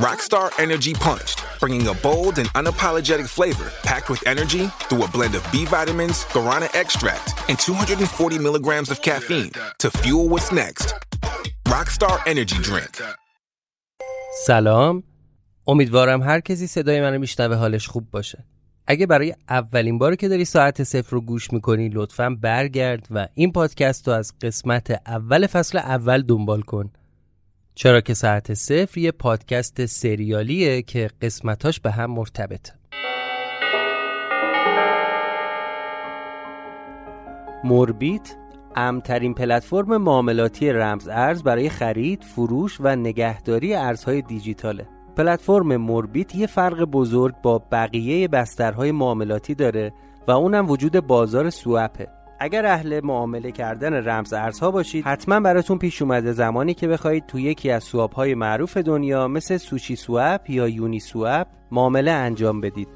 Rockstar Energy Punched, bringing a bold and unapologetic flavor packed with energy through a blend of B vitamins, guarana extract, and 240 milligrams of caffeine to fuel what's next. Rockstar Energy Drink. سلام امیدوارم هر کسی صدای منو میشنوه حالش خوب باشه اگه برای اولین بار که داری ساعت صفر رو گوش می‌کنی لطفا برگرد و این پادکست رو از قسمت اول فصل اول دنبال کن چرا که ساعت صفر یه پادکست سریالیه که قسمتاش به هم مرتبطه موربیت امترین پلتفرم معاملاتی رمز ارز برای خرید، فروش و نگهداری ارزهای دیجیتاله. پلتفرم موربیت یه فرق بزرگ با بقیه بسترهای معاملاتی داره و اونم وجود بازار سوپه. اگر اهل معامله کردن رمز ارزها باشید حتما براتون پیش اومده زمانی که بخواهید تو یکی از سواپ های معروف دنیا مثل سوشی سواب یا یونی سواب معامله انجام بدید.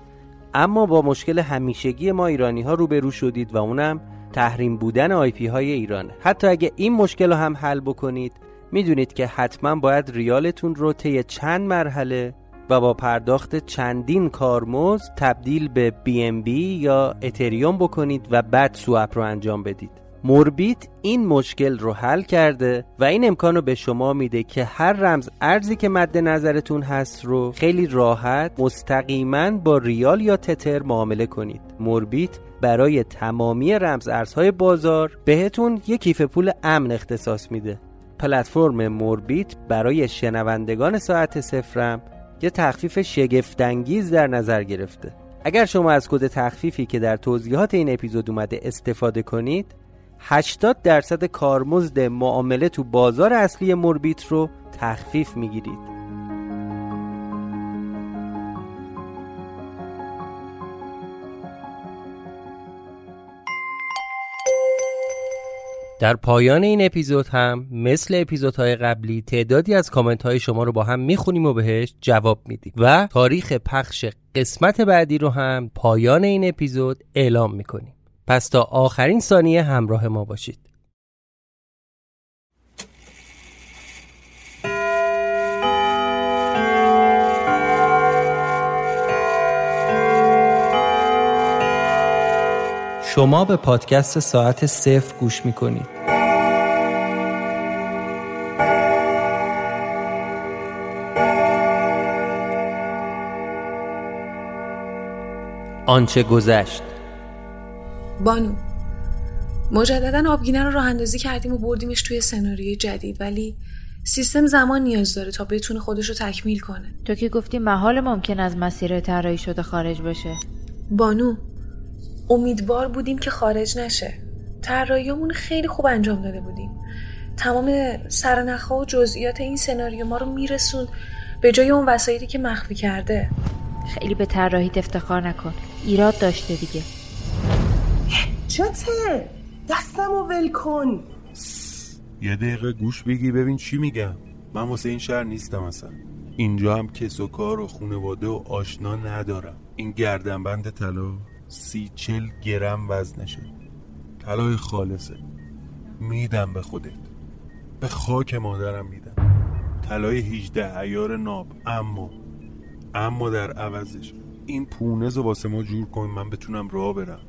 اما با مشکل همیشگی ما ایرانی ها روبرو شدید و اونم تحریم بودن IP های ایرانه حتی اگه این مشکل رو هم حل بکنید می‌دونید که حتما باید ریالتون رو طی چند مرحله و با پرداخت چندین کارمزد تبدیل به BNB یا اتریوم بکنید و بعد swap رو انجام بدید. موربیت این مشکل رو حل کرده و این امکان رو به شما میده که هر رمز ارزی که مد نظرتون هست رو خیلی راحت مستقیما با ریال یا تتر معامله کنید. موربیت برای تمامی رمز ارزهای بازار بهتون یک کیف پول امن اختصاص میده. پلتفرم موربیت برای شنوندگان ساعت صفرم یه تخفیف شگفتانگیز در نظر گرفته. اگر شما از کد تخفیفی که در توضیحات این اپیزود اومده استفاده کنید 80 درصد کارمزد معامله تو بازار اصلی موربیت رو تخفیف می‌گیرید. در پایان این اپیزود هم مثل اپیزودهای قبلی تعدادی از کامنت های شما رو با هم می‌خونیم و بهش جواب میدیم و تاریخ پخش قسمت بعدی رو هم پایان این اپیزود اعلام می‌کنیم. پس تا آخرین ثانیه همراه ما باشید. شما به پادکست ساعت صفر گوش می کنید. آنچه گذشت. بانو مجددا آبگینه رو راه اندازی کردیم و بردیمش توی سناریوی جدید ولی سیستم زمان نیاز داره تا بتونه خودش رو تکمیل کنه. تو که گفتی محال ممکن از مسیر طراحی شده خارج بشه بانو امیدوار بودیم که خارج نشه. طراحیمون خیلی خوب انجام داده بودیم. تمام سرنخها و جزئیات این سناریو ما رو میرسون به جای اون وسایلی که مخفی کرده. خیلی به طراحیت افتخار نکن. ایراد داشته دیگه. چته دستم ول کن. یه دقیقه گوش بگی ببین چی میگم. من واسه این شهر نیستم اصلا. اینجا هم کس و کار و خونواده و آشنا ندارم. این گردنبند طلا؟ سی چل گرم وزنشه طلای خالصه. میدم به خودت. به خاک مادرم میدم. طلای 18 ایار ناب. اما اما در عوضش. این پونز رو واسه ما جور کن. من بتونم راه برم.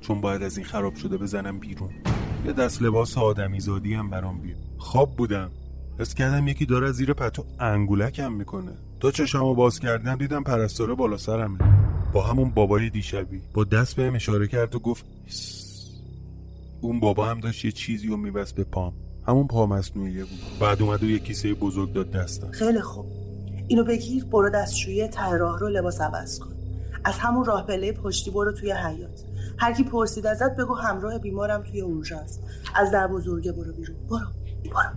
چون باید از این خراب شده بزنم بیرون. یه دست لباس آدمی زادی هم برام بیاد خواب بودم. حس کردم یکی داره زیر پتو انگولکم می‌کنه. تا چشمو باز کردم دیدم پرستاره بالا سرمه. با همون بابای دیشبی. با دست بهم اشاره کرد و گفت اون بابا هم داشت یه چیزی رو میبست به پام. همون پا مصنوعیه بود. بعد اومد و یه کیسه بزرگ داد دستم. خیلی خوب. اینو بگیر برو دستشویی ته راه رو لباس عوض کن. از همون راه پله پشتی برو توی حیات هر کی پرسید ازت بگو همراه بیمارم توی اورژانس. از در بزرگه برو بیرون. برو برو.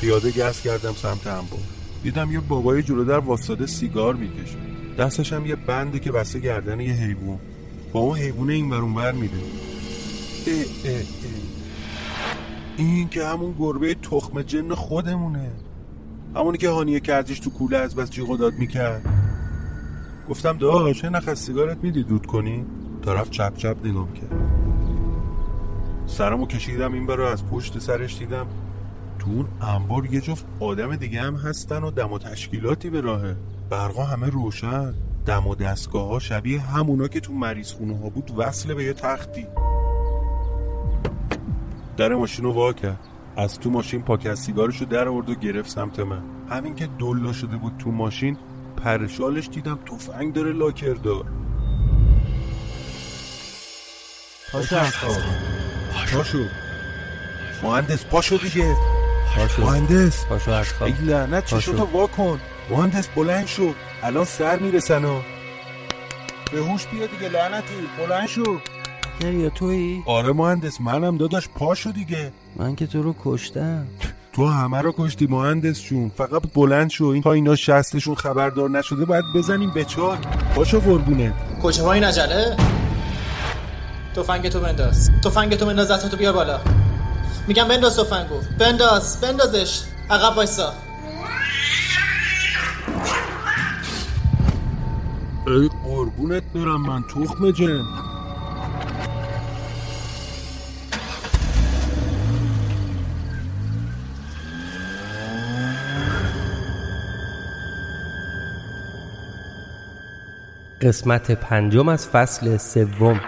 پیاده گس کردم سمت انبار دیدم یه بابای جلو در واسطه سیگار می‌کشه. دستش هم یه بنده که بسته گردن یه حیوان. با اون حیوانه این برون بر میده. این که همون گربه تخم جن خودمونه. همونی که هانیه کردش تو کوله از بس جیغ داد می‌کرد. گفتم داش نخ از سیگارت میدی؟ دود کنی؟ طرف چپ چپ نگام کرد. سرمو کشیدم این برای از پشت سرش دیدم. تو اون انبار یه جفت آدم دیگه هم هستن و دم و تشکیلاتی به راهه. برقا همه روشن. دم و دستگاه ها شبیه همونا که تو مریض خونه ها بود وصله به یه تختی. در ماشین رو وا کرد. از تو ماشین پاک از سیگارش رو در آورد و گرفت سمت من. همین که دلا شده بود تو ماشین پرشالش دیدم تفنگ داره لاکر دار. پاشو. پاشو. مهندس پاشو دیگه. پاشو. مهندس. پاشو از خواب ای لعنت پاشو. چشاتو وا کن. مهندس بلند شو. الان سر می‌رسن و به هوش بیا دیگه لعنتی. بلند شو. یا تویی؟ آره مهندس منم داداش پاشو دیگه. من که تو رو کشتم. تو همه رو کشتی مهندس جون. فقط بلند شو. این تا اینا شستشون خبردار نشده باید بزنیم به چاک. پاشو قربونه کجا این عجله تفنگ تو بنداز. تفنگ تو بنداز دستتو بیار بالا. میگم بنداز تفنگو. بنداز بندازش. عقب وایسا. ای قربونت برم من تخم جن. قسمت پنجم از فصل سوم.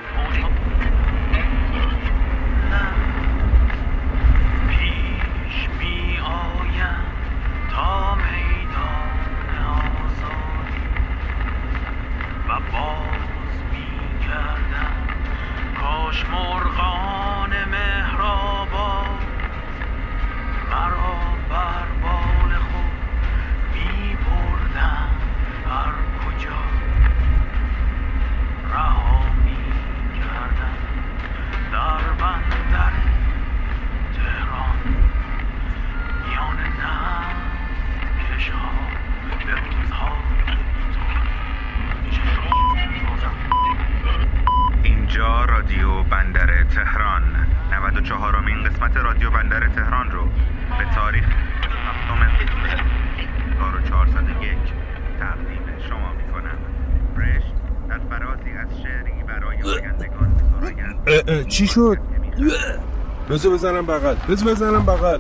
بزنم بغل. بذار بزنم بغل.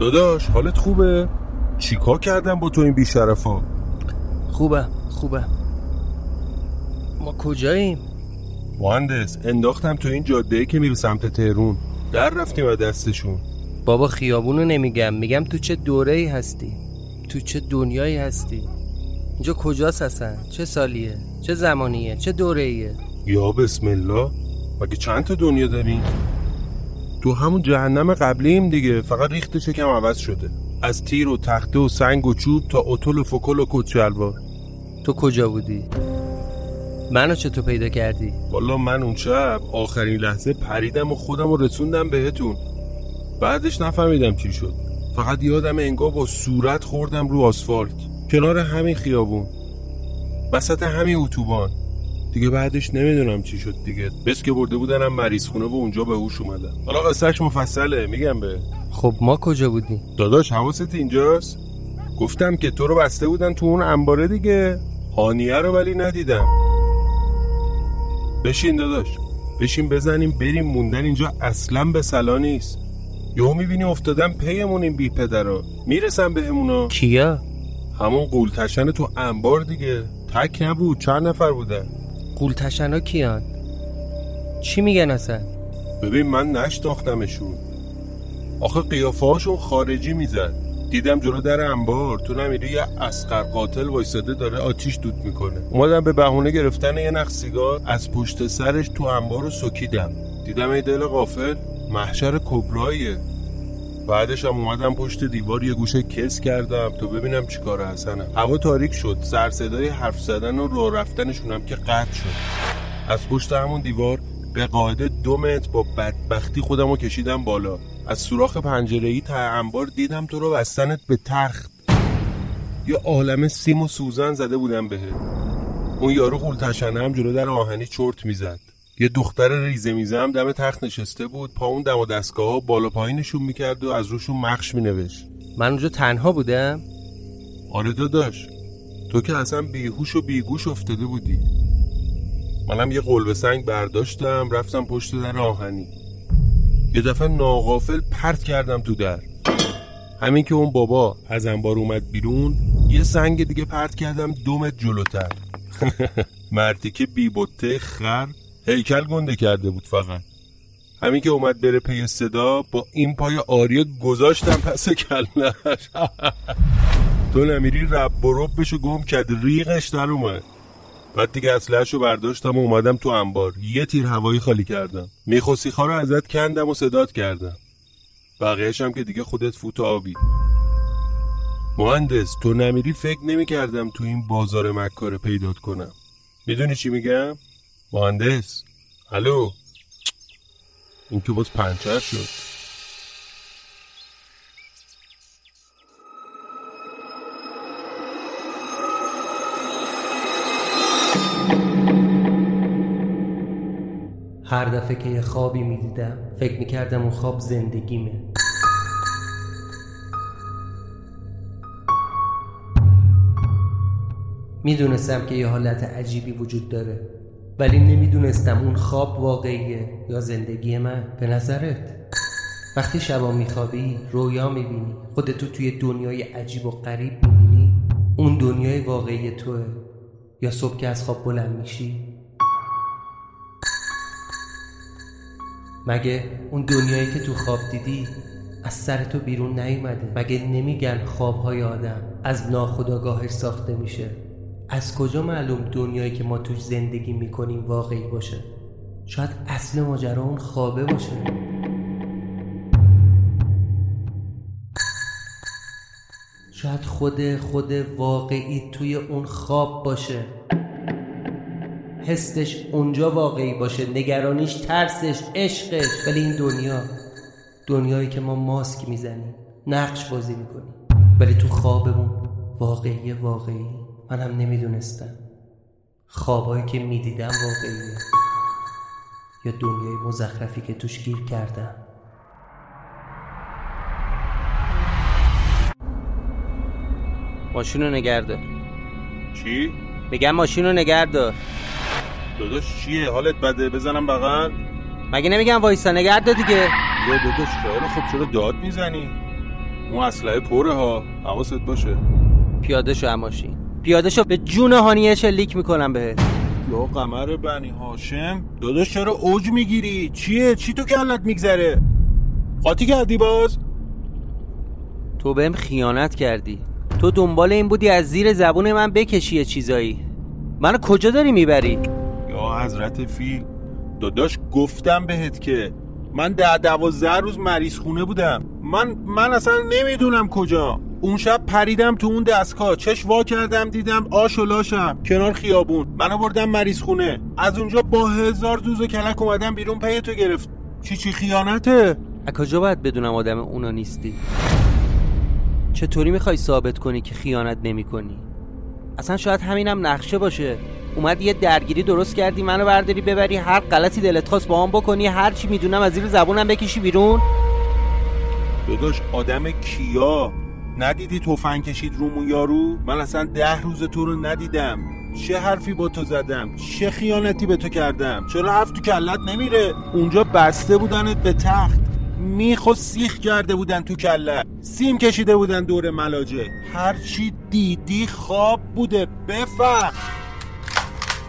داداش حالت خوبه؟ چیکار کردم با تو این بیشرفا؟ خوبه خوبه. ما کجاییم؟ مهندس انداختم تو این جاده که میره سمت تهرون. در رفتیم از دستشون. بابا خیابونو نمیگم. میگم تو چه دوره ای هستی؟ تو چه دنیایی هستی؟ اینجا کجاست اصلا؟ چه سالیه؟ چه زمانیه؟ چه دوره ایه یا بسم الله. مگه چند تا دنیا داریم؟ تو همون جهنم قبلیم دیگه. فقط ریختش کم عوض شده. از تیر و تخته و سنگ و چوب تا اتل و فکل و کچلوار تو کجا بودی؟ منو چطور پیدا کردی؟ والا من اون شب آخرین لحظه پریدم و خودم رو رسوندم بهتون. بعدش نفهمیدم چی شد. فقط یادم انگار با صورت خوردم رو آسفالت. کنار همین خیابون. وسط همین اتوبان. دیگه بعدش نمی‌دونم چی شد دیگه. بس که برده بودنم مریض خونه و اونجا به هوش اومدم حالا قصهش مفصله میگم به. خب ما کجا بودیم؟ داداش حواست اینجاست؟ گفتم که تو رو بسته بودن تو اون انباره دیگه. هانیه رو ولی ندیدم. بشین داداش. بشین بزنیم بریم موندن اینجا اصلا به سلا نیست. یهو می‌بینی افتادن پیمون این بی پدرا. می‌رسن بهمونا کیا؟ همون قولتشن تو انبار دیگه. تک نبود چند نفر بودن؟ قولتشنا کیان؟ چی میگن اصلا؟ ببین من نشناختمشون. آخه قیافه خارجی می‌زد دیدم جلو در انبار تو نمیری یه اسقر قاتل وایساده داره آتیش دود می‌کنه. اومدم به بهونه گرفتن یه نخ سیگار از پشت سرش تو انبار رو سکیدم. دیدم ای دل غافل محشر کبراییه. بعدش هم اومدم پشت دیوار یه گوشه کس کردم تا ببینم چی کار حسنم هوا تاریک شد. سر صدای حرف زدن و راه رفتنشون هم که قطع شد. از پشت همون دیوار به قاعده دو متر با بدبختی خودم رو کشیدم بالا. از سوراخ پنجره ای تا انبار دیدم تو رو بستنت به تخت. یه عالم سیم و سوزن زده بودم بهت. اون یارو قولتشنه هم جلو در آهنی چرت می‌زد. یه دختر ریزه میزه هم دم تخت نشسته بود پا اون دم و دستگاه ها بالا پایینشون می‌کرد و از روشون مخش مینوشت. من اونجا تنها بودم؟ آره داداش. تو که اصلا بیهوش و بیگوش افتاده بودی. منم یه قلب سنگ برداشتم رفتم پشت در آهنی. یه دفعه ناغافل پرت کردم تو در. همین که اون بابا از انبار اومد بیرون یه سنگ دیگه پرت کردم دو متر جلوتر. مردی که بی بطه خر هیکل گنده کرده بود فقط. همین که اومد بره پی صدا با این پای آریه گذاشتم پس کلش تو نمیری رب و رب بشو گم کرد ریغش در اومد. بعد دیگه اسلحه‌ش رو برداشتم و اومدم تو انبار. یه تیر هوایی خالی کردم. میخوسیخا رو ازت کندم و صدات کردم. بقیهش هم که دیگه خودت فوت آبی. مهندس تو نمیری فکر نمی کردم تو این بازار مکاره پیدات کنم. می‌دونی چی میگم؟ مهندس. الو. این که باز پنچر شد. هر دفعه که یه خوابی می‌دیدم فکر می‌کردم اون خواب زندگیمه. می‌دونستم که یه حالت عجیبی وجود داره. ولی نمی‌دونستم اون خواب واقعیه یا زندگی من. به نظرت؟ وقتی شبا میخوابی رویا می‌بینی. خودتو توی دنیای عجیب و غریب می‌بینی. اون دنیای واقعی توه. یا صبح که از خواب بلند میشی؟ مگه اون دنیایی که تو خواب دیدی از سر تو بیرون نیومده؟ مگه نمیگن خوابهای آدم از ناخداگاهش ساخته میشه؟ از کجا معلوم دنیایی که ما توش زندگی می‌کنیم واقعی باشه؟ شاید اصل ماجرا اون خوابه باشه. شاید خود خود واقعی توی اون خواب باشه. حسش اونجا واقعی باشه نگرانیش ترسش عشقش. ولی این دنیا دنیایی که ما ماسک می‌زنیم نقش بازی می‌کنیم. ولی تو خوابمون واقعی واقعی. من هم نمی‌دونستم. خوابایی که می‌دیدم واقعیه. یا دنیای مزخرفی که توش گیر کردم. ماشین رو نگردار چی؟ میگم ماشین رو نگردار داداش چیه؟ حالت بده؟ بزنم بغل؟ مگه نمیگم وایسا؟ نگردار دیگه. یا داداش خیلی خب چرا داد می‌زنی؟ اون اسلحه پره ها. حواست باشه. پیاده شو ماشین پیاده شو به جون هانیه شلیک می‌کنم بهت. یا قمر بنی هاشم داداش چرا اوج می‌گیری؟ چیه؟ چی تو کلت میگذره؟ قاطی کردی باز؟ تو بهم خیانت کردی. تو دنبال این بودی از زیر زبون من بکشی یه چیزایی. منو کجا داری می‌بری؟ یا حضرت فیل داداش گفتم بهت که من ده دوازده روز مریض خونه بودم. من من اصلا نمی‌دونم کجا. اون شب پریدم تو اون دستگاه. چش وا کردم دیدم آش و لاشم. کنار خیابون. منو بردم مریض خونه. از اونجا با هزار دوز و کلک اومدم بیرون پی تو گرفت. چی چی خیانته؟ کجا باید بدونم آدم اونا نیستی؟ چطوری می‌خوای ثابت کنی که خیانت نمی کنی؟ اصلا شاید همینم نقشه باشه. اومد یه درگیری درست کردی منو برداری ببری. هر غلطی دلت خواست با هم بکنی هر چی می‌دونم از زیر زبونم بکشی بیرون. داداش آدم کیا؟ ندیدی تفنگ کشید رومون یارو؟ من اصلا ده روز تو رو ندیدم. چه حرفی با تو زدم؟ چه خیانتی به تو کردم؟ چرا حرف تو کلت نمیره؟ اونجا بسته بودنت به تخت. میخ و سیخ کرده بودن تو کلت. سیم کشیده بودن دور ملاجه. هرچی دیدی خواب بوده. بفهم.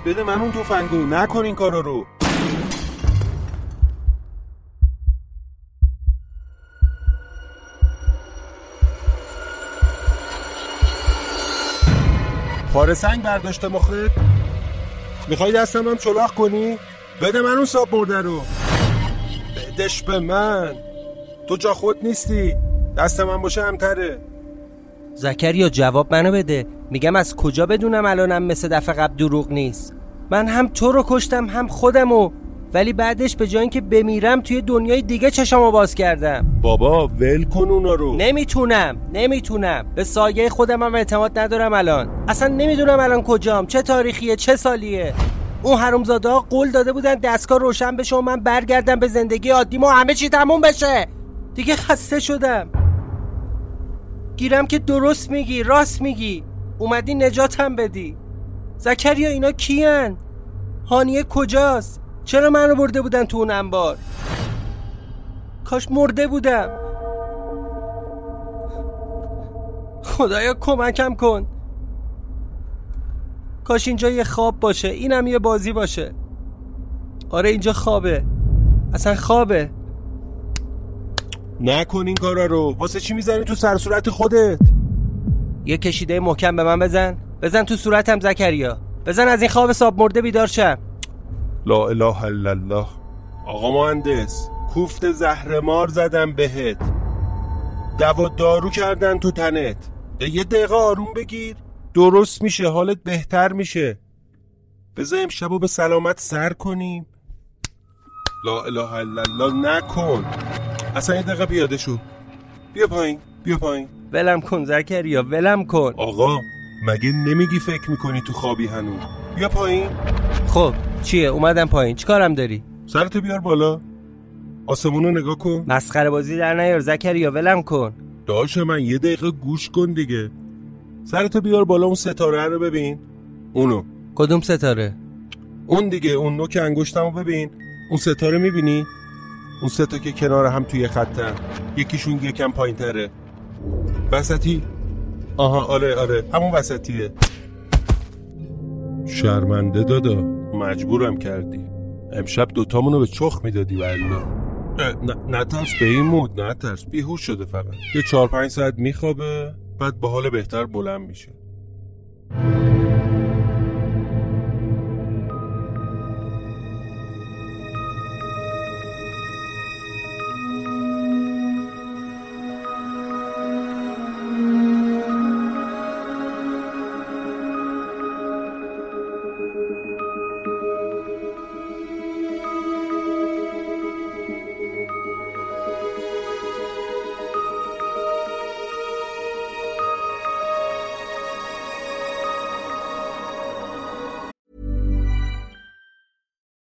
بده من اون تفنگو. نکن این کارا رو. پاره سنگ برداشته مخت می‌خوای دستم هم چلاق کنی؟ بده من اون ساب مرده رو. بدش به من. تو جا خود نیستی. دست من باشه همتره. زکریا جواب منو بده. میگم از کجا بدونم الانم مثل دفعه قبل دروغ نیست؟ من هم تو رو کشتم هم خودمو ولی بعدش به جای اینکه بمیرم توی دنیای دیگه چشامو باز کردم. بابا ول کن اونا رو. نمی‌تونم نمی‌تونم. به سایه خودم هم اعتماد ندارم الان. اصلا نمی‌دونم الان کجام چه تاریخیه چه سالیه. اون حرومزاده ها قول داده بودن دستگاه روشن بشه و من برگردم به زندگی عادیم و همه چی تموم بشه. دیگه خسته شدم. گیرم که درست میگی راست میگی. اومدی نجاتم بدی. زکریا اینا کیان؟ هانیه کجاست؟ چرا منو برده بودن تو اون انبار؟ کاش مرده بودم. خدایا کمکم کن. کاش اینجا یه خواب باشه. اینم یه بازی باشه. آره اینجا خوابه. اصلا خوابه. نکن این کارا رو. واسه چی می‌زنی تو سر صورت خودت؟ یه کشیده محکم به من بزن. بزن تو صورتم زکریا. بزن از این خواب ساب مرده بیدار شم. لا اله الا الله. آقا مهندس کوفت زهرمار زدم بهت. دوا دارو کردن تو تنت. یه دقیقه آروم بگیر. درست میشه حالت بهتر میشه. بذار امشبو به سلامت سر کنیم. لا اله الا الله نکن. اصلا یه دقیقه پیاده شو. بیا پایین بیا پایین. ولم کن زکریا ولم کن. آقا مگه نمیگی فکر می‌کنی تو خوابی هنوز؟ بیا پایین. خب چیه؟ اومدم پایین. چیکارم داری؟ سرتو بیار بالا. آسمونو نگاه کن. مسخره بازی در نیار زکریا ولم کن. داش من یه دقیقه گوش کن دیگه. سرتو بیار بالا اون ستاره رو ببین. اونو. کدوم ستاره؟ اون دیگه اون نوک انگشتمو ببین. اون ستاره می‌بینی؟ اون سه تا که کنار هم توی خطن یکیشون یکم پایین تره وسطی؟ آها آره آره. همون وسطیه. شرمنده دادا. مجبورم کردی. امشب دوتامونو به چخ می‌دادی والا نترس به این مود نترس بیهوش شده فقط. یه چهار پنج ساعت میخوابه بعد با حال بهتر بلند میشه.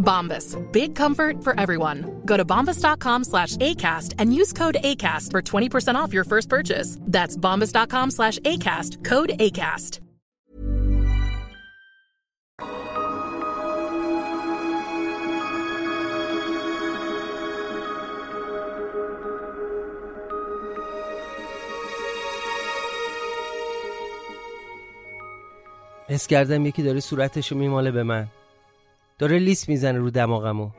Bombas. Big comfort for everyone. Go to bombas.com slash ACAST and use code ACAST for 20% off your first purchase. That's bombas.com slash ACAST. Code ACAST. حس کردم یکی داره صورتشو میماله به من داره لیس می‌زنه رو دماغمو.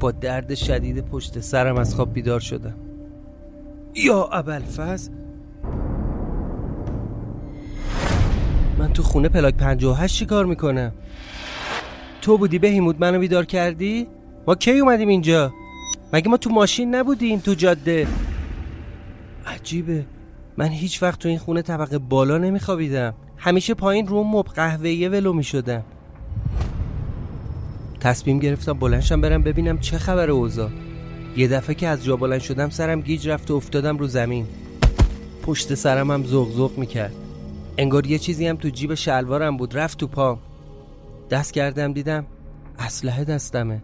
با درد شدید پشت سرم از خواب بیدار شدم. یا ابلفز من تو خونه پلاک 58 چی کار می‌کنم؟ تو بودی بهیمود منو بیدار کردی؟ ما کی اومدیم اینجا؟ مگه ما تو ماشین نبودیم تو جاده؟ عجیبه. من هیچ وقت تو این خونه طبقه بالا نمیخوابیدم. همیشه پایین رو مب قهوه‌ایه ولو می‌شدم تصمیم گرفتم بلنشم برم ببینم چه خبر اوضاع. یه دفعه که از جا بلند شدم سرم گیج رفت و افتادم رو زمین. پشت سرم هم زغ زغ می‌کرد. انگار یه چیزی هم تو جیب شلوارم بود. رفت تو پام دست کردم دیدم اسلحه دستمه.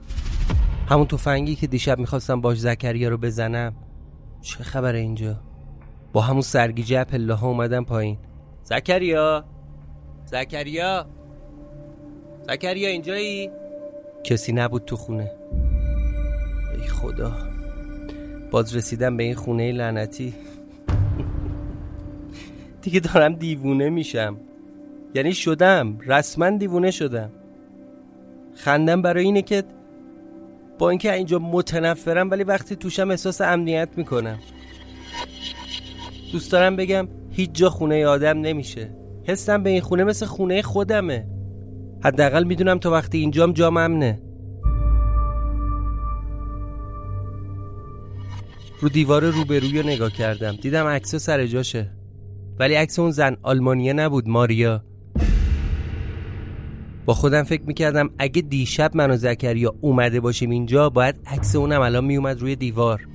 همون تفنگی که دیشب می‌خواستم باش زکریا رو بزنم. چه خبره اینجا؟ با همون سرگیجه پله ها اومدم پایین. زکریا؟ زکریا؟ زکریا اینجایی؟ کسی نبود تو خونه. ای خدا. باز رسیدم به این خونه لعنتی. دیگه دارم دیوونه میشم. یعنی شدم. رسما دیوونه شدم. خندم برای اینه که با اینکه اینجا متنفرم ولی وقتی توشم احساس امنیت می‌کنم دوست دارم بگم هیچ جا خونه آدم نمیشه. حسم به این خونه مثل خونه خودمه. حداقل می‌دونم تا وقتی اینجام جام امنه. رو دیوار روبروی رو نگاه کردم. دیدم عکس سر جاشه. ولی عکس اون زن آلمانیه نبود ماریا. با خودم فکر می‌کردم اگه دیشب من و زکریا اومده باشیم اینجا باید عکس اونم الان میومد روی دیوار.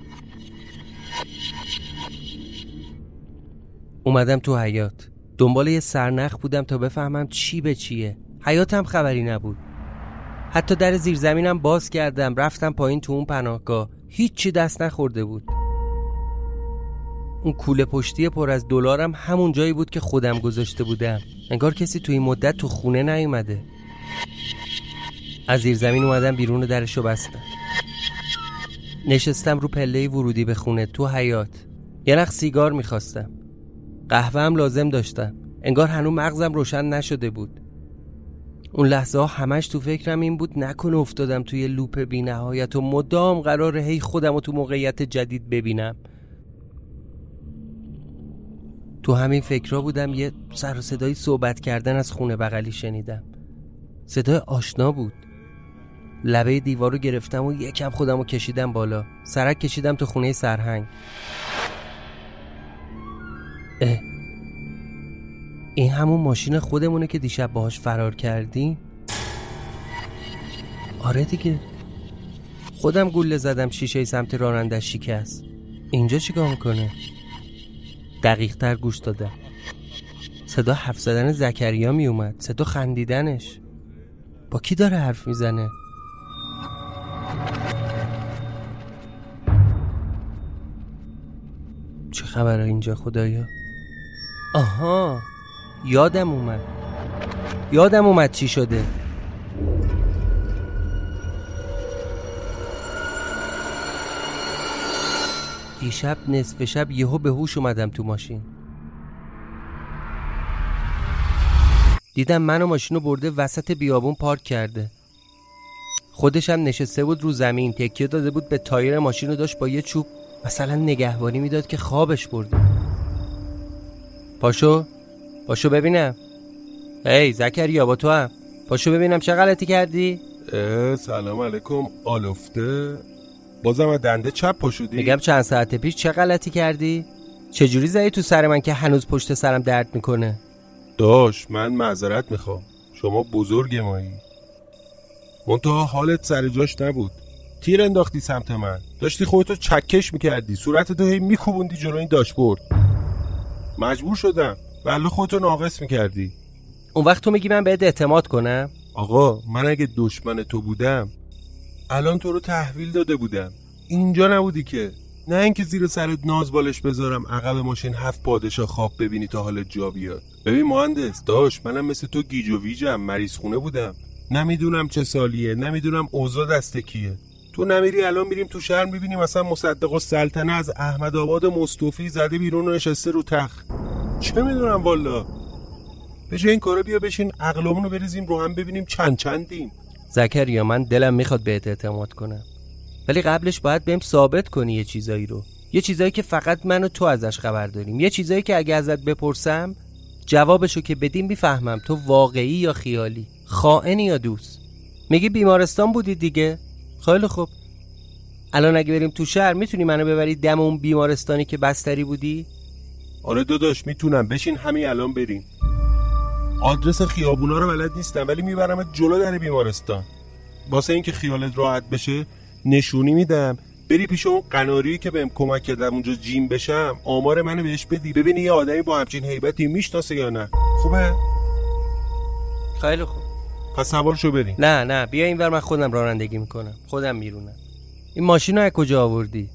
اومدم تو حیات دنبال یه سرنخ بودم تا بفهمم چی به چیه. حیاتم خبری نبود. حتی در زیرزمینم باز کردم رفتم پایین تو اون پناهگاه. هیچی دست نخورده بود. اون کوله پشتی پر از دلارم همون جایی بود که خودم گذاشته بودم. انگار کسی تو این مدت تو خونه نیومده. از زیر زمین اومدم بیرون درشو بستم. نشستم رو پله ورودی به خونه تو حیات یه نخ سیگار می‌خواستم. قهوه هم لازم داشتم. انگار هنوز مغزم روشن نشده بود. اون لحظه ها همش تو فکرم این بود نکنه افتادم توی لوپ بی نهایت و مدام قرار هی خودم رو تو موقعیت جدید ببینم. تو همین فکرها بودم یه سر و صدایی صحبت کردن از خونه بغلی شنیدم. صدای آشنا بود. لبه دیوار رو گرفتم و یکم خودم رو کشیدم بالا. سرک کشیدم تو خونه سرهنگ. اه. این همون ماشین خودمونه که دیشب باهاش فرار کردیم؟ آره دیگه. خودم گوله زدم شیشه سمت راننده شکست. اینجا چیکار می‌کنه؟ دقیق تر گوش دادم صدا حرف زدن زکریا می اومد صدا خندیدنش. با کی داره حرف می‌زنه؟ چه خبره اینجا خدایا؟ آها یادم اومد. یادم اومد چی شده. دیشب نصف شب یهو به هوش اومدم تو ماشین. دیدم من و ماشین رو برده وسط بیابون پارک کرده. خودش هم نشسته بود رو زمین تکیه داده بود به تایر ماشین رو داشت با یه چوب. مثلا نگهبانی می‌داد که خوابش برده. پاشو؟ پاشو ببینم. هی زکریا با تو هم. پاشو ببینم چه غلطی کردی؟ سلام علیکم. آلفته. بازم از دنده چپ پاشودی؟ میگم چند ساعت پیش چه غلطی کردی؟ چجوری زدی تو سر من که هنوز پشت سرم درد می‌کنه؟ داش من معذرت می‌خوام. شما بزرگ مایی. منتها حالت سر جاش نبود. تیر انداختی سمت من. داشتی خودتو چکش می‌کردی. صورتتو هی میکوبوندی جلو این داشبورد. مجبور شدم. بله خودتو ناقص می‌کردی. اون وقت تو میگی من بهت اعتماد کنم؟ آقا من اگه دشمن تو بودم الان تو رو تحویل داده بودم. اینجا نبودی که. نه اینکه زیر سرت ناز بالش بذارم عقب ماشین هفت پادشاه خواب ببینی تا حالت جا بیاد. ببین مهندس داش منم مثل تو گیج و ویجم مریض خونه بودم. نمی‌دونم چه سالیه نمی‌دونم اوضاع دست کیه. تو نمیری الان میریم تو شهر می‌بینیم مثلا مصدق السلطنه از احمد آباد مصطفی زده بیرون و نشسته رو تخت. چه می‌دونم والا. جای این کارا بیا بشین عقلمون رو بریزیم رو هم ببینیم چند چندیم. زکریا من دلم می‌خواد بهت اعتماد کنم. ولی قبلش باید بهم ثابت کنی یه چیزایی رو. یه چیزایی که فقط من و تو ازش خبر داریم. یه چیزایی که اگه ازت بپرسم جوابشو که بدیم می‌فهمم تو واقعی یا خیالی خائنی یا دوست. میگی بیمارستان بودی دیگه؟ خیلی خوب. الان اگه بریم تو شهر می‌تونی منو ببری دم اون بیمارستانی که بستری بودی؟ آره داداش می‌تونم. بشین همین الان بریم. آدرس خیابونا رو بلد نیستم ولی میبرمت جلو در بیمارستان. واسه اینکه خیالت راحت بشه نشونی میدم. بری پیش اون قناری که بهم کمک کردم اونجا جیم بشم آمار منو بهش بدی. ببینی یه آدمی با همچین هیبتی می‌شناسه یا نه. خوبه؟ خیلی خوب. پس سوار شو بریم نه نه. بیا اینور من خودم رانندگی می‌کنم. خودم میرونم. این ماشین رو از کجا آوردی؟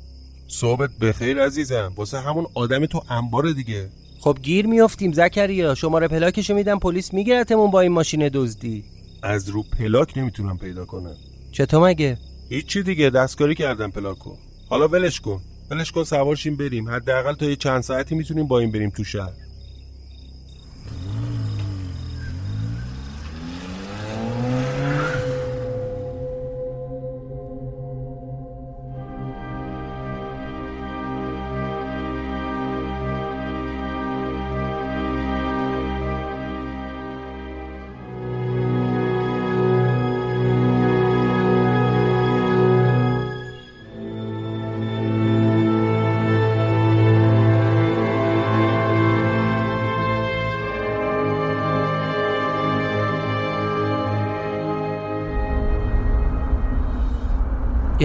صحبت بخیر عزیزم. واسه همون آدم تو انبار دیگه. خب گیر میافتیم زکریا. شماره پلاکشو میدم پلیس میگیرتمون با این ماشین دزدی. از رو پلاک نمی‌تونم پیدا کنم. چطور مگه؟ هیچی دیگه دستکاری کردم پلاکو. حالا ولش کن. ولش کن سوارشیم بریم. حداقل تا یه چند ساعتی می‌تونیم با این بریم تو شهر.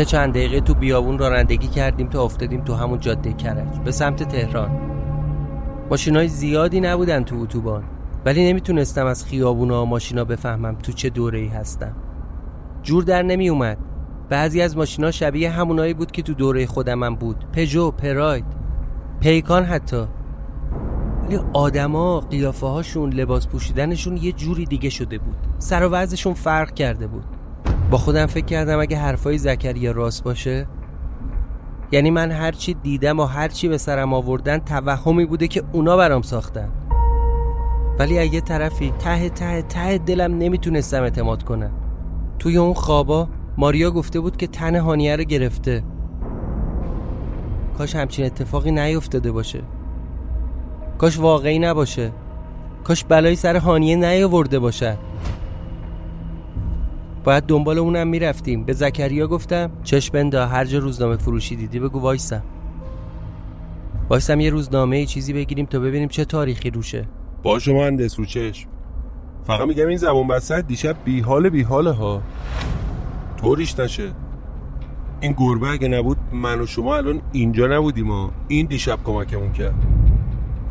یه چند دقیقه تو بیابون رانندگی کردیم تا افتادیم تو همون جاده کرج به سمت تهران. ماشینای زیادی نبودن تو اتوبان ولی نمی‌تونستم از خیابونا ماشینا بفهمم تو چه دوره ای هستم. جور در نمی اومد بعضی از ماشینا شبیه همونایی بود که تو دوره خودمم بود. پژو پراید پیکان حتی. ولی آدما قیافه هاشون لباس پوشیدنشون یه جوری دیگه شده بود. سر و فرق کرده بود. با خودم فکر کردم اگه حرفای زکریا راست باشه. یعنی من هرچی دیدم و هرچی به سرم آوردن توهمی بوده که اونا برام ساختن. ولی از یه طرفی ته ته ته دلم نمی‌تونستم اعتماد کنم توی اون خوابا ماریا گفته بود که تن هانیه رو گرفته. کاش همچین اتفاقی نیفتاده باشه. کاش واقعی نباشه. کاش بلایی سر هانیه نیاورده باشه باید دنبال اونم می‌رفتیم. به زکریا گفتم چشم بندا هر جا روزنامه فروشی دیدی بگو وایسم. وایسم یه روزنامه ای چیزی بگیریم تا ببینیم چه تاریخی روشه. باشه مهندس رو چشم فقط میگم این زبون بسط دیشب بیحال بیحاله ها. طوریش نشه. این گربه اگه نبود من و شما الان اینجا نبودیم ها. این دیشب کمکمون کرد.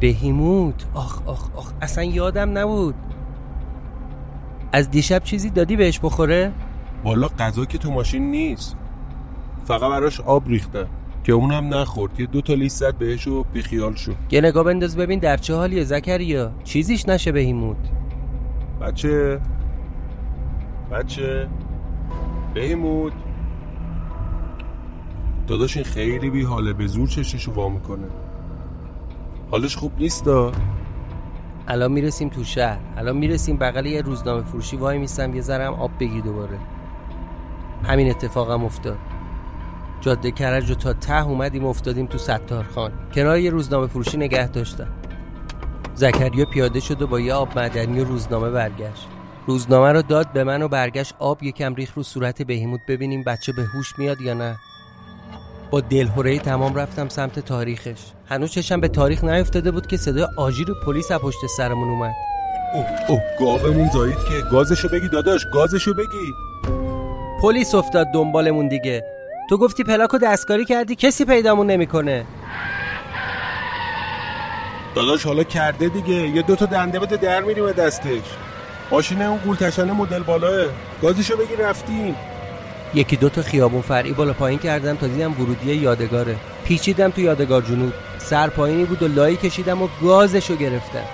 بهیموت. آخ آخ آخ اصلا یادم نبود. از دیشب چیزی دادی بهش بخوره؟ والا غذا که تو ماشین نیست. فقط براش آب ریخته. که اونم نخورد. یه دو تا لیست زد بهش و بیخیال شد. یه نگاه بنداز ببین در چه حالیه زکریا. چیزیش نشه بهیموت بچه. بچه. بهیموت داداش این خیلی بی حاله به زور چششو وا می‌کنه. حالش خوب نیست دا الان می‌رسیم تو شهر. الان می‌رسیم بغل یه روزنامه فروشی. وای میستم یه ذرم آب بگیر دوباره. همین اتفاقم افتاد. جاده کرج رو تا ته اومدیم افتادیم تو ستارخان کنار یه روزنامه فروشی نگه داشتم. زکریا پیاده شد و با یه آب معدنی و روزنامه برگشت. روزنامه رو داد به من و برگشت آب یکم ریخ رو صورت بهیموت. ببینیم بچه به هوش میاد یا نه. با دلهوره تمام رفتم سمت تاریخش. هنوز چشم به تاریخ نیفتاده بود که صدای آژیر پلیس از پشت سرمون اومد. اوه اوه گاومون زایید که گازشو بگی داداش گازشو بگی. پلیس افتاد دنبالمون دیگه. تو گفتی پلاکو دستکاری کردی کسی پیدامون نمی‌کنه. داداش حالا کرده دیگه. یه دوتا دنده بده در میریم به دستش. ماشین اون گولتشنه مدل بالاه گازشو بگی رفتیم. یکی دو تا خیابون فرعی بالا پایین کردم تا دیدم ورودی یادگاره. پیچیدم تو یادگار جنوب. سر پایینی بود و لایی کشیدم و گازشو گرفتم.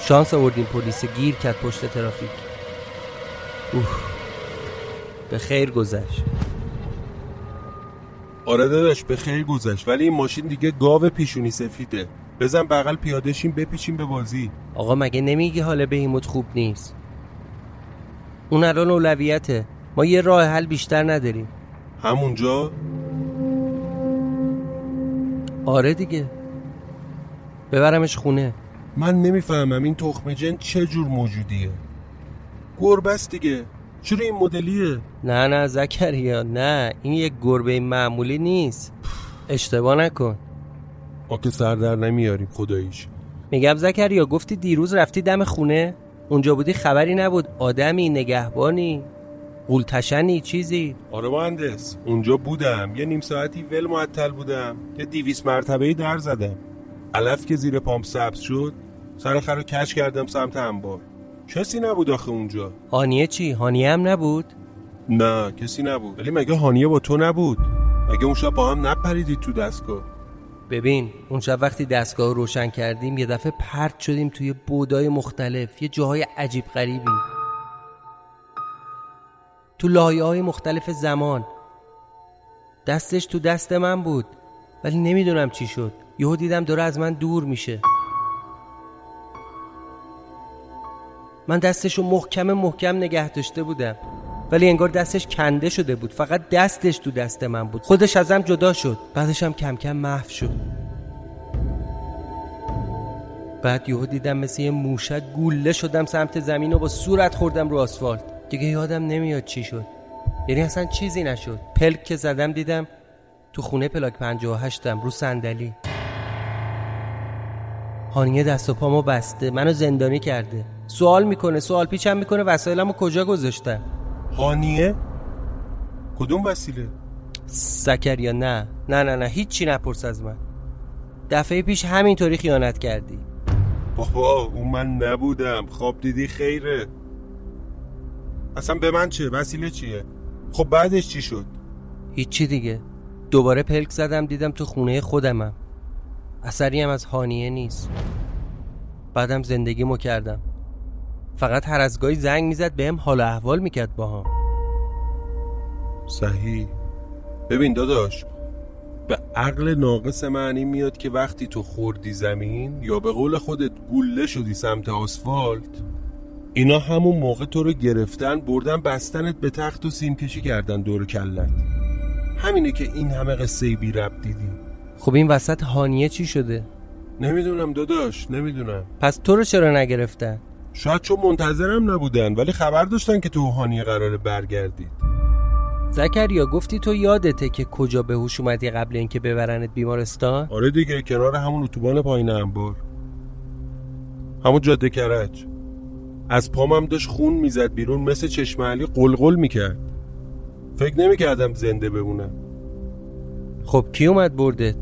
شانس آوردیم پلیس گیر کرد پشت ترافیک. اوه به خیر گذشت. آره داداش به خیر گذشت. ولی این ماشین دیگه گاو پیشونی سفیده. بزن بغل پیاده شیم بپیچیم به بازی. آقا مگه نمیگی حال بهیموت خوب نیست؟ اون الان اولویته. ما یه راه حل بیشتر نداریم. همونجا؟ آره دیگه. ببرمش خونه. من نمی‌فهمم این تخم جن چه جور موجودیه. گربه است دیگه. چرا این مدلیه؟ نه نه زکریا نه. این یک گربه معمولی نیست. اشتباه نکن. ما که سر در نمیاریم خداییش. میگم زکریا گفتی دیروز رفتی دم خونه؟ اونجا بودی خبری نبود. آدمی نگهبانی. قولتشنی چیزی؟ آره مهندس اونجا بودم. یه نیم ساعتی ول معطل بودم. یه دیویس مرتبه در زدم. علف که زیر پامپ سبز شد سر خر رو کش کردم سمت انبار. کسی نبود آخه اونجا. هانیه چی؟ هانیه هم نبود؟ نه کسی نبود. ولی مگه هانیه با تو نبود؟ مگه اون شب با هم نپریدید تو دستگاه؟ ببین اون شب وقتی دستگاه رو روشن کردیم یه دفعه پرت شدیم توی بودای مختلف یه جاهای عجیب غریبی. تو لایه های مختلف زمان. دستش تو دست من بود ولی نمی‌دونم چی شد. یهو دیدم داره از من دور میشه. من دستشو محکم محکم نگه داشته بودم ولی انگار دستش کنده شده بود. فقط دستش تو دست من بود. خودش ازم جدا شد. بعدش هم کم کم محو شد. بعد یهو دیدم مثل یه موشک گوله شدم سمت زمین و با صورت خوردم رو آسفالت. دیگه یادم نمیاد چی شد. یعنی اصلا چیزی نشد. پلک که زدم دیدم تو خونه پلاک 58 م رو صندلی. هانیه دست و پامو بسته منو زندانی کرده. سوال می‌کنه سوال پیچم می‌کنه وسایلمو کجا گذاشتم؟ هانیه؟ کدوم وسیله؟ زکریا نه. نه نه نه هیچی نپرس از من. دفعه پیش همینطوری خیانت کردی. بابا اون من نبودم. خواب دیدی خیره. اصلا به من چه وسیله چیه؟ خب بعدش چی شد؟ هیچی دیگه. دوباره پلک زدم دیدم تو خونه خودمم. اثری هم از هانیه نیست. بعدم زندگیمو کردم. فقط هر از گاهی زنگ می‌زد بهم حال و احوال می‌کرد با هم صحیح. ببین داداش به عقل ناقص معنی میاد که وقتی تو خوردی زمین یا به قول خودت گوله شدی سمت آسفالت اینا همون موقع تو رو گرفتن بردن بستنت به تخت و سیم کشی کردن دور کلت همینه که این همه قصه بی رب دیدی خب این وسط هانیه چی شده؟ نمی‌دونم داداش نمی‌دونم پس تو رو چرا نگرفتن؟ شاید چون منتظرم نبودن ولی خبر داشتن که تو هانیه قراره برگردید زکریا گفتی تو یادته که کجا به هوش اومدی قبل اینکه ببرنت بیمارستان؟ آره دیگه کنار همون اتوبان پایین انبار همون جاده کرج از پامم داشت خون می‌زد بیرون مثل چشمعلی قلقل می‌کرد. فکر نمی‌کردم زنده بمونم. خب کی اومد بردت؟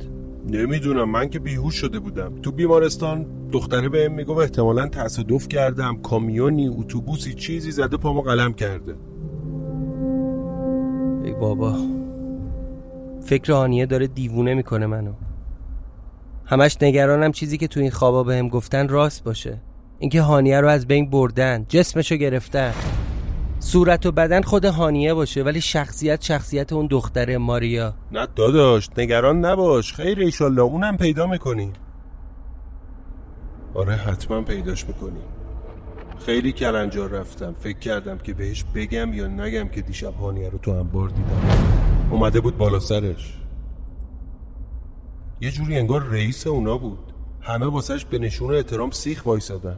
نمی‌دونم من که بیهوش شده بودم. تو بیمارستان دختره بهم می‌گفت احتمالا تصادف کردم کامیونی اتوبوسی چیزی زده پامو قلم کرده. ای بابا. فکر هانیه داره دیوونه می‌کنه منو. همش نگرانم چیزی که تو این خوابا بهم گفتن راست باشه. اینکه هانیه رو از بین بردن جسمشو گرفتن. صورت و بدن خود هانیه باشه ولی شخصیت شخصیت اون دختره ماریا. نه داداش نگران نباش. خیر ایشالله اونم پیدا می‌کنی. آره حتما پیداش می‌کنی. خیلی کلنجار رفتم. فکر کردم که بهش بگم یا نگم که دیشب هانیه رو تو انبار دیدم. اومده بود بالا سرش. یه جوری انگار رئیس اونا بود. همه واسش به نشون احترام سیخ وایسادن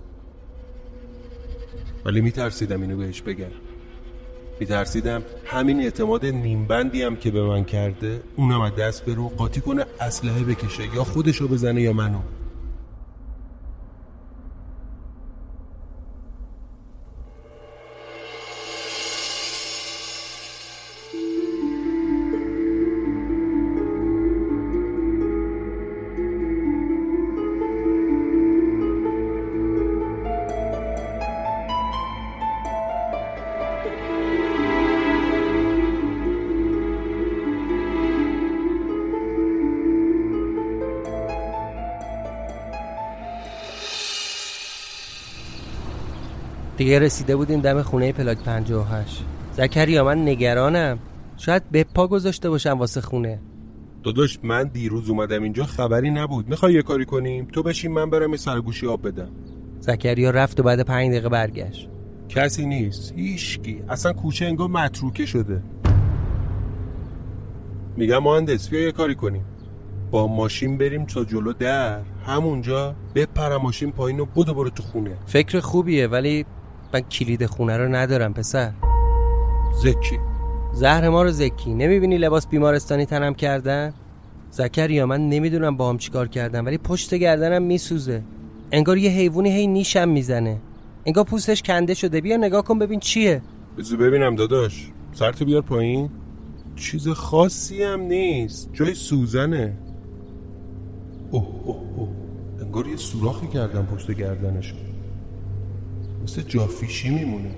ولی میترسیدم اینو بهش بگم. میترسیدم همین اعتماد نیمبندی هم که به من کرده اونم از دست برو قاطی کنه اسلحه بکشه یا خودشو بزنه یا منو. دیگه رسیده بودیم دم خونه پلاک 58 زکریا من نگرانم. شاید به پا گذاشته باشم واسه خونه. داداش من دیروز اومدم اینجا خبری نبود. می‌خوای یه کاری کنیم؟ تو بشین من برم یه سرگوشی آب بدم. زکریا رفت و بعد پنج دقیقه برگشت. کسی نیست. هیچکی. اصلا کوچه انگار متروکه شده. میگم مهندس بیا یه کاری کنیم. با ماشین بریم تا جلو در. همونجا بپرم ماشین پایین و بودو برو تو خونه. فکر خوبیه ولی من کلید خونه رو ندارم پسر. زکی. زهر ما رو زکی. نمی‌بینی لباس بیمارستانی تنم کردن؟ زکریا من نمی‌دونم با هم چیکار کردن ولی پشت گردنم میسوزه. انگار یه حیوانی هی نیشم می‌زنه. انگار پوستش کنده شده. بیا نگاه کن ببین چیه. بذار ببینم داداش. سرتو بیار پایین. چیز خاصی هم نیست. جای سوزنه. اوه اوه اوه. انگار یه سوراخی کردم پشت گردنش. مثل جافیشی میمونه.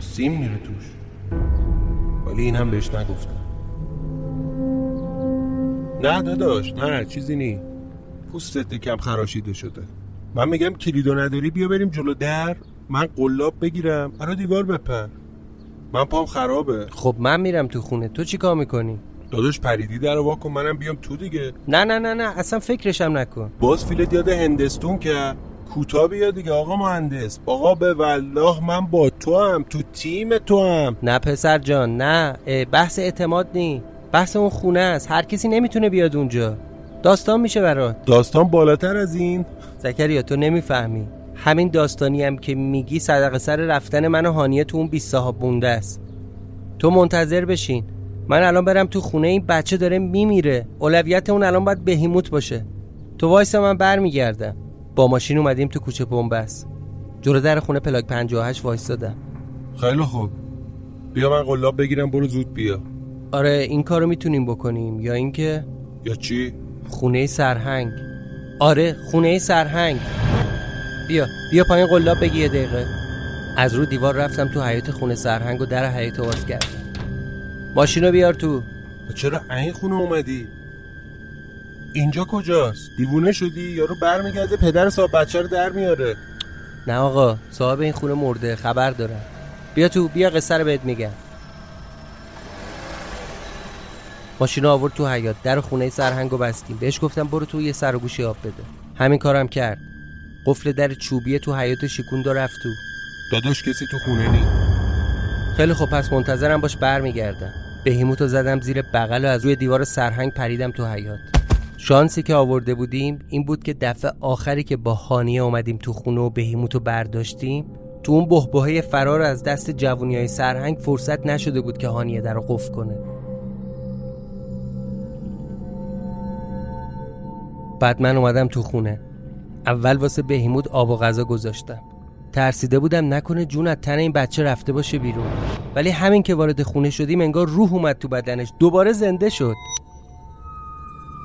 سیم میره توش. ولی این هم بهش نگفتم نه داداش نه چیزی نی. پوستت کم خراشیده شده. من میگم کلیدو نداری بیا بریم جلو در. من قلاب بگیرم. برا دیوار بپر. من پام خرابه. خب من میرم تو خونه. تو چی کار می‌کنی؟ داداش پریدی در رو واکن منم بیام تو دیگه. نه نه نه نه. اصلا فکرشم نکن. باز فیلت یاد هندستون که کوتا بیا دیگه آقا مهندس. آقا به والله من با تو هم تو تیم تو هم نه پسر جان نه. بحث اعتماد نی. بحث اون خونه است. هر کسی نمی‌تونه بیاد اونجا. داستان میشه برات. داستان بالاتر از این. زکریا تو نمی‌فهمی. همین داستانی هم که میگی صدقه سر رفتن من و هانیه تو اون 20 صاحب بونده است. تو منتظر بشین. من الان برم تو خونه این بچه داره میمیره. اولویت اون الان باید بهیموت باشه. تو وایسا من برمیگردم. با ماشین اومدیم تو کوچه بنبست جلو در خونه پلاک 58 وایسادم خیلی خوب. بیا من قلاب بگیرم برو زود بیا. آره این کارو می‌تونیم بکنیم. یا اینکه یا چی؟ خونه سرهنگ. آره خونه سرهنگ. بیا بیا پایین قلاب بگی یه دقیقه. از رو دیوار رفتم تو حیات خونه سرهنگ و در حیات باز کردم. ماشینو بیار تو. چرا این خونه اومدی؟ اینجا کجاست؟ دیوونه شدی یارو برمیگرده پدر صاحب بچه رو در میاره. نه آقا صاحب این خونه مرده خبر دارم. بیا تو بیا قصه رو بهت میگم. ماشین آورد تو حیات در خونه سرهنگو بستیم. بهش گفتم برو تو یه سر و گوشی آب بده. همین کارم کرد. قفل در چوبیه تو حیات شیکون رفت تو. داداش کسی تو خونه نی. خیلی خب پس منتظرم باش برمیگردم. بهیموتو زدم زیر بغل و از روی دیوار سرهنگ پریدم تو حیات شانسی که آورده بودیم این بود که دفعه آخری که با هانیه اومدیم تو خونه و بهیموتو برداشتیم تو اون بهبهه فرار از دست جوونی های سرهنگ فرصت نشده بود که هانیه در رو قفل کنه. بعد من اومدم تو خونه. اول واسه بهیموت آب و غذا گذاشتم. ترسیده بودم نکنه جون از تن این بچه رفته باشه بیرون. ولی همین که وارد خونه شدیم انگار روح اومد تو بدنش. دوباره زنده شد.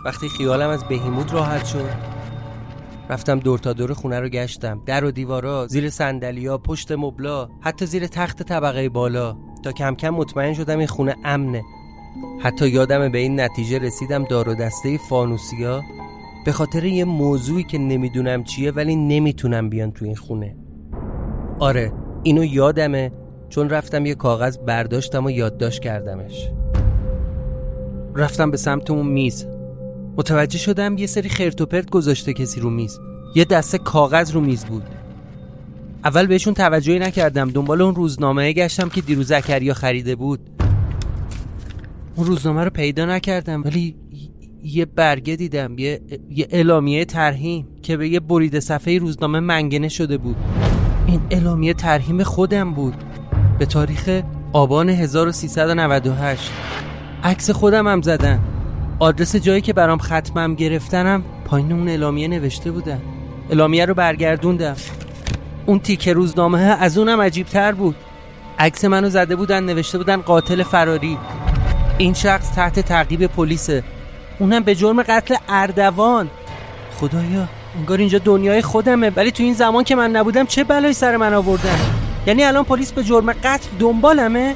وقتی خیالم از بهیموت راحت شد رفتم دور تا دور خونه رو گشتم. در و دیوارا زیر سندلیا پشت مبلا حتی زیر تخت طبقه بالا. تا کم کم مطمئن شدم این خونه امنه. حتی یادم به این نتیجه رسیدم دار و دسته فانوسیا به خاطر یه موضوعی که نمی‌دونم چیه ولی نمی‌تونم بیان تو این خونه. آره اینو یادمه چون رفتم یه کاغذ برداشتم و یادداشت کردمش. رفتم به سمت اون میز. متوجه شدم یه سری خرت و پرت گذاشته کسی رو میز. یه دسته کاغذ رو میز بود. اول بهشون توجهی نکردم. دنبال اون روزنامه گشتم که دیروز زکریا خریده بود. اون روزنامه رو پیدا نکردم ولی یه برگه دیدم یه, یه اعلامیه ترهیم که به یه برید صفحه روزنامه منگنه شده بود. این اعلامیه ترهیم خودم بود. به تاریخ آبان 1398 عکس خودم هم زدن. آدرس جایی که برام ختمم گرفتنم پایین اون اعلامیه نوشته بودن اعلامیه رو برگردوندم. اون تیکه روزنامه از اونم عجیب تر بود. عکس منو زده بودن نوشته بودن قاتل فراری. این شخص تحت تعقیب پلیسه. اونم به جرم قتل اردوان. خدایا انگار اینجا دنیای خودمه. ولی تو این زمان که من نبودم چه بلایی سر من آوردن؟ یعنی الان پلیس به جرم قتل دنبالمه؟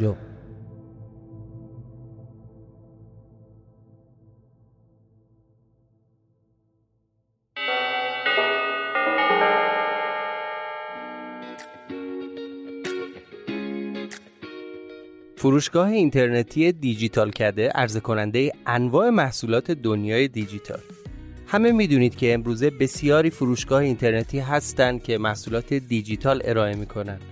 جو فروشگاه اینترنتی دیجیتال کده عرضه کننده انواع محصولات دنیای دیجیتال. همه می‌دونید که امروزه بسیاری فروشگاه اینترنتی هستند که محصولات دیجیتال ارائه می‌کنند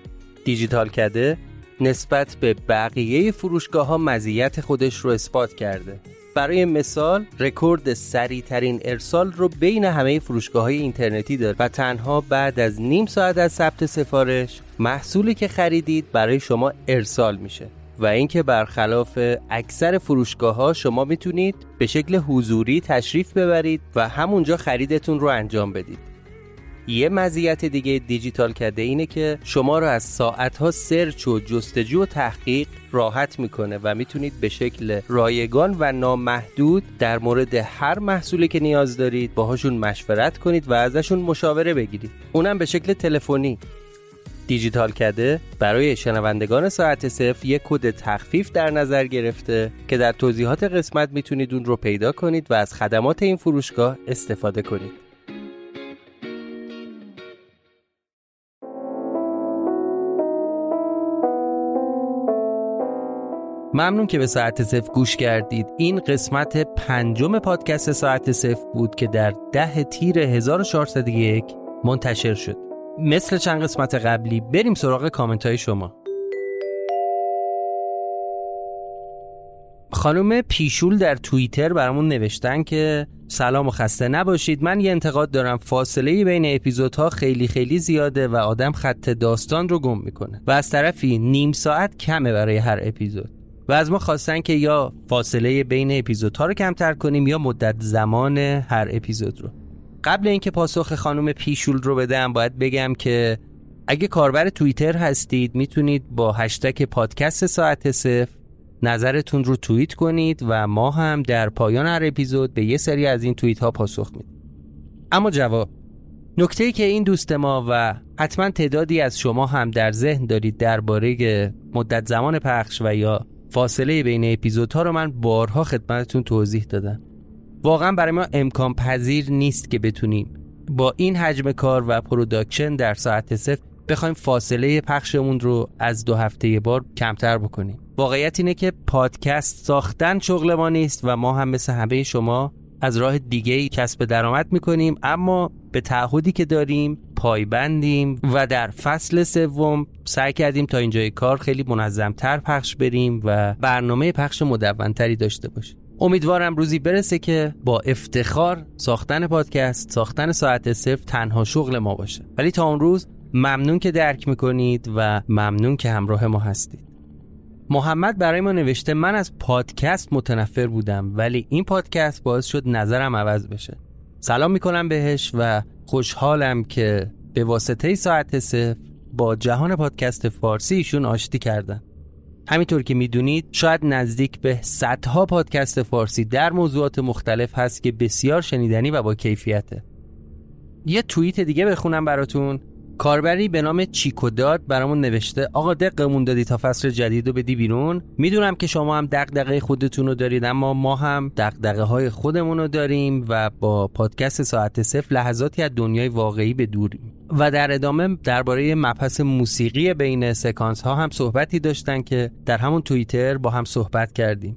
دیجیتال کده نسبت به بقیه فروشگاه ها مزیت خودش رو اثبات کرده. برای مثال رکورد سریع ترین ارسال رو بین همه فروشگاه های اینترنتی داره و تنها بعد از نیم ساعت از ثبت سفارش محصولی که خریدید برای شما ارسال میشه. و اینکه برخلاف اکثر فروشگاه ها شما می‌تونید به شکل حضوری تشریف ببرید و همونجا خریدتون رو انجام بدید. یه مزیت دیگه دیجیتال کرده اینه که شما رو از ساعتها سرچ و جستجو و تحقیق راحت می‌کنه و می‌تونید به شکل رایگان و نامحدود در مورد هر محصولی که نیاز دارید باهاشون مشورت کنید و ازشون مشاوره بگیرید. اونم به شکل تلفنی. دیجیتال کده برای شنوندگان ساعت صفر یک کد تخفیف در نظر گرفته که در توضیحات قسمت می‌تونید اون رو پیدا کنید و از خدمات این فروشگاه استفاده کنید. ممنون که به ساعت صفر گوش کردید. این قسمت پنجم پادکست ساعت صفر بود که در ده تیر 1401 منتشر شد. مثل چند قسمت قبلی بریم سراغ کامنت های شما. خانم پیشول در توییتر برامون نوشتن که سلام و خسته نباشید. من یه انتقاد دارم. فاصله بین اپیزودها خیلی خیلی زیاده و آدم خط داستان رو گم می‌کنه و از طرفی نیم ساعت کمه برای هر اپیزود. و از ما خواستن که یا فاصله بین اپیزودها رو کمتر کنیم یا مدت زمان هر اپیزود رو. قبل اینکه پاسخ خانم پیشول رو بدم باید بگم که اگه کاربر توییتر هستید می‌تونید با هشتگ پادکست ساعت صفر نظرتون رو توییت کنید و ما هم در پایان هر اپیزود به یه سری از این توییت ها پاسخ میدیم. اما جواب نکته ای که این دوست ما و حتما تعدادی از شما هم در ذهن دارید درباره مدت زمان پخش و یا فاصله بین اپیزودها رو من بارها خدمتتون توضیح دادم. واقعا برای ما امکان پذیر نیست که بتونیم با این حجم کار و production در ساعت صفر بخوایم فاصله پخشمون رو از دو هفته بار کمتر بکنیم. واقعیت اینه که پادکست ساختن شغل ما نیست و ما هم مثل همه شما از راه دیگه کسب درآمد می‌کنیم اما به تعهدی که داریم پایبندیم و در فصل سوم سعی کردیم تا اینجای کار خیلی منظمتر پخش بریم و برنامه پخش مدونتری داشته باشیم. امیدوارم روزی برسه که با افتخار ساختن پادکست ساختن ساعت صفر تنها شغل ما باشه. ولی تا اون روز ممنون که درک می‌کنید و ممنون که همراه ما هستید. محمد برای ما نوشته من از پادکست متنفر بودم ولی این پادکست باعث شد نظرم عوض بشه. سلام می‌کنم بهش و خوشحالم که به واسطه ساعت صفر با جهان پادکست فارسی ایشون آشتی کردن. همینطور که می‌دونید شاید نزدیک به صدها پادکست فارسی در موضوعات مختلف هست که بسیار شنیدنی و با کیفیته. یه توییت دیگه بخونم براتون. کاربری به نام چیکوداد برامون نوشته آقا دقمون دادی تا فصل جدید رو بدی بیرون؟ می‌دونم که شما هم دغدغه خودتون رو دارید اما ما هم دغدغه های خودمون رو داریم و با پادکست ساعت صفر لحظاتی از دنیای واقعی به دوریم و در ادامه درباره مبحث موسیقی بین سکانس ها هم صحبتی داشتن که در همون توییتر با هم صحبت کردیم.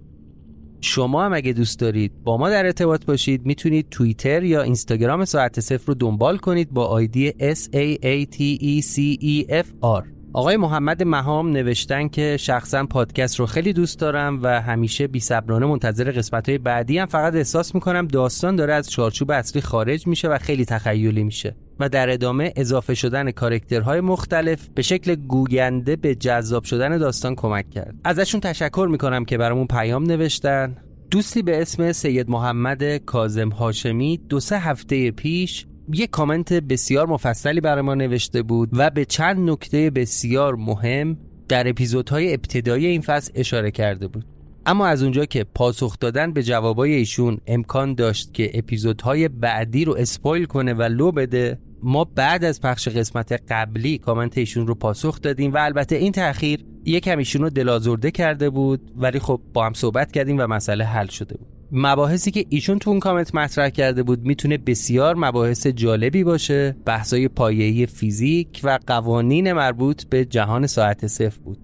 شما هم اگه دوست دارید با ما در ارتباط باشید می‌تونید توییتر یا اینستاگرام ساعت صفر رو دنبال کنید با آیدی S A A T E C E F R. آقای محمد مهام نوشتن که شخصا پادکست رو خیلی دوست دارم و همیشه بی صبرانه منتظر قسمت های بعدی هم فقط احساس می‌کنم داستان داره از چارچوب اصلی خارج میشه و خیلی تخیلی میشه و در ادامه اضافه شدن کارکترهای مختلف به شکل گوینده به جذاب شدن داستان کمک کرد. ازشون تشکر می‌کنم که برامون پیام نوشتن. دوستی به اسم سید محمد کازم هاشمی دو سه هفته پیش یک کامنت بسیار مفصلی برای ما نوشته بود و به چند نکته بسیار مهم در اپیزودهای ابتدایی این فصل اشاره کرده بود. اما از اونجا که پاسخ دادن به جوابای ایشون امکان داشت که اپیزودهای بعدی رو spoil کنه و لو بده ما بعد از پخش قسمت قبلی کامنت ایشون رو پاسخ دادیم و البته این تاخیر یکم ایشون رو دلازرده کرده بود ولی خب با هم صحبت کردیم و مسئله حل شده بود. مباحثی که ایشون تو اون کامنت مطرح کرده بود می‌تونه بسیار مباحث جالبی باشه بحثای پایه‌ای فیزیک و قوانین مربوط به جهان ساعت صفر بود.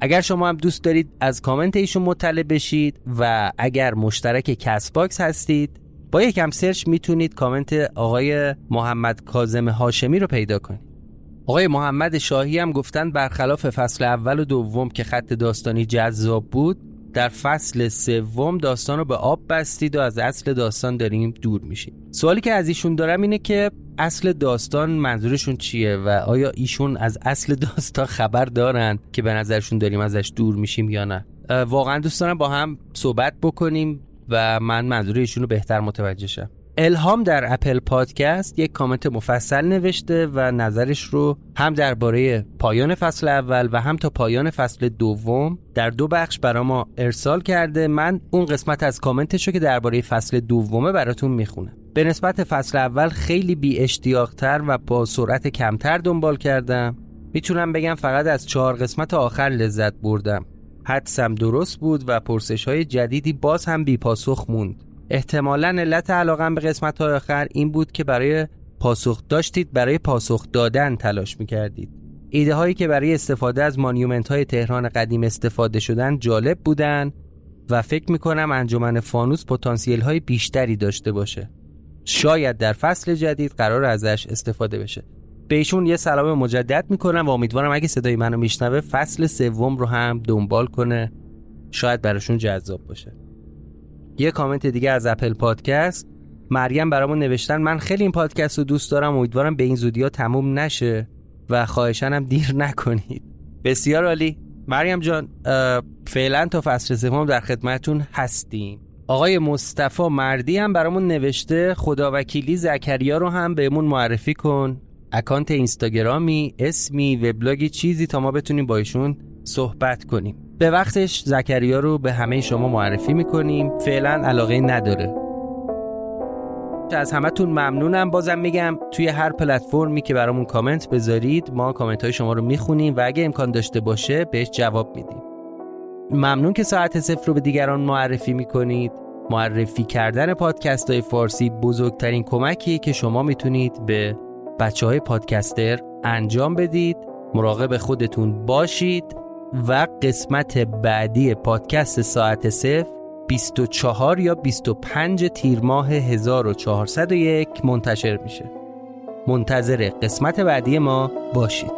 اگر شما هم دوست دارید از کامنت ایشون مطلع بشید و اگر مشترک کست باکس هستید با یکم search می‌تونید کامنت آقای محمد کاظم هاشمی رو پیدا کنید. آقای محمد شاهی هم گفتن برخلاف فصل اول و دوم که خط داستانی جذاب بود در فصل سوم داستان رو به آب بستید و از اصل داستان داریم دور میشیم. سوالی که از ایشون دارم اینه که اصل داستان منظورشون چیه و آیا ایشون از اصل داستان خبر دارن که به نظرشون داریم ازش دور میشیم یا نه؟ واقعا دوست دارم با هم صحبت بکنیم و من منظور ایشون رو بهتر متوجه شم. الهام در اپل پادکست یک کامنت مفصل نوشته و نظرش رو هم درباره پایان فصل اول و هم تا پایان فصل دوم در دو بخش برا ما ارسال کرده. من اون قسمت از کامنتش رو که درباره فصل دومه براتون می‌خونم. به نسبت فصل اول خیلی بی اشتیاقتر و با سرعت کمتر دنبال کردم. می‌تونم بگم فقط از چهار قسمت آخر لذت بردم. حدسم درست بود و پرسش های جدیدی باز هم بی پاسخ موند. احتمالا علت علاقم به قسمت های آخر این بود که برای پاسخ داشتید برای پاسخ دادن تلاش می‌کردید. ایده هایی که برای استفاده از مانیومنت های تهران قدیم استفاده شدن جالب بودن و فکر می‌کنم انجمن فانوس پتانسیل های بیشتری داشته باشه. شاید در فصل جدید قرار ازش استفاده بشه. بهشون یه سلام مجدد می‌کنم و امیدوارم اگه صدای منو میشنوه فصل سوم رو هم دنبال کنه. شاید براشون جذاب باشه. یه کامنت دیگه از اپل پادکست. مریم برامون نوشتن من خیلی این پادکست رو دوست دارم امیدوارم به این زودی ها تموم نشه و خواهشانم دیر نکنید. بسیار عالی. مریم جان فعلا تا فصل سوم در خدمتون هستیم. آقای مصطفی مردی هم برامون نوشته خداوکیلی زکریا رو هم بهمون معرفی کن. اکانت اینستاگرامی اسمی وبلاگی چیزی تا ما بتونیم با ایشون صحبت کنیم. به وقتش زکریا رو به همه شما معرفی می‌کنیم. فعلا علاقه نداره. از همتون ممنونم. بازم میگم توی هر پلتفرمی که برامون کامنت بذارید ما کامنت های شما رو می‌خونیم و اگه امکان داشته باشه بهش جواب میدیم. ممنون که ساعت صفر رو به دیگران معرفی می‌کنید. معرفی کردن پادکست های فارسی بزرگترین کمکیه که شما می‌تونید به بچه های پادکستر انجام بدید. مراقب خودتون باشید. و قسمت بعدی پادکست ساعت صفر 24 یا 25 تیر ماه 1401 منتشر میشه. منتظر قسمت بعدی ما باشید.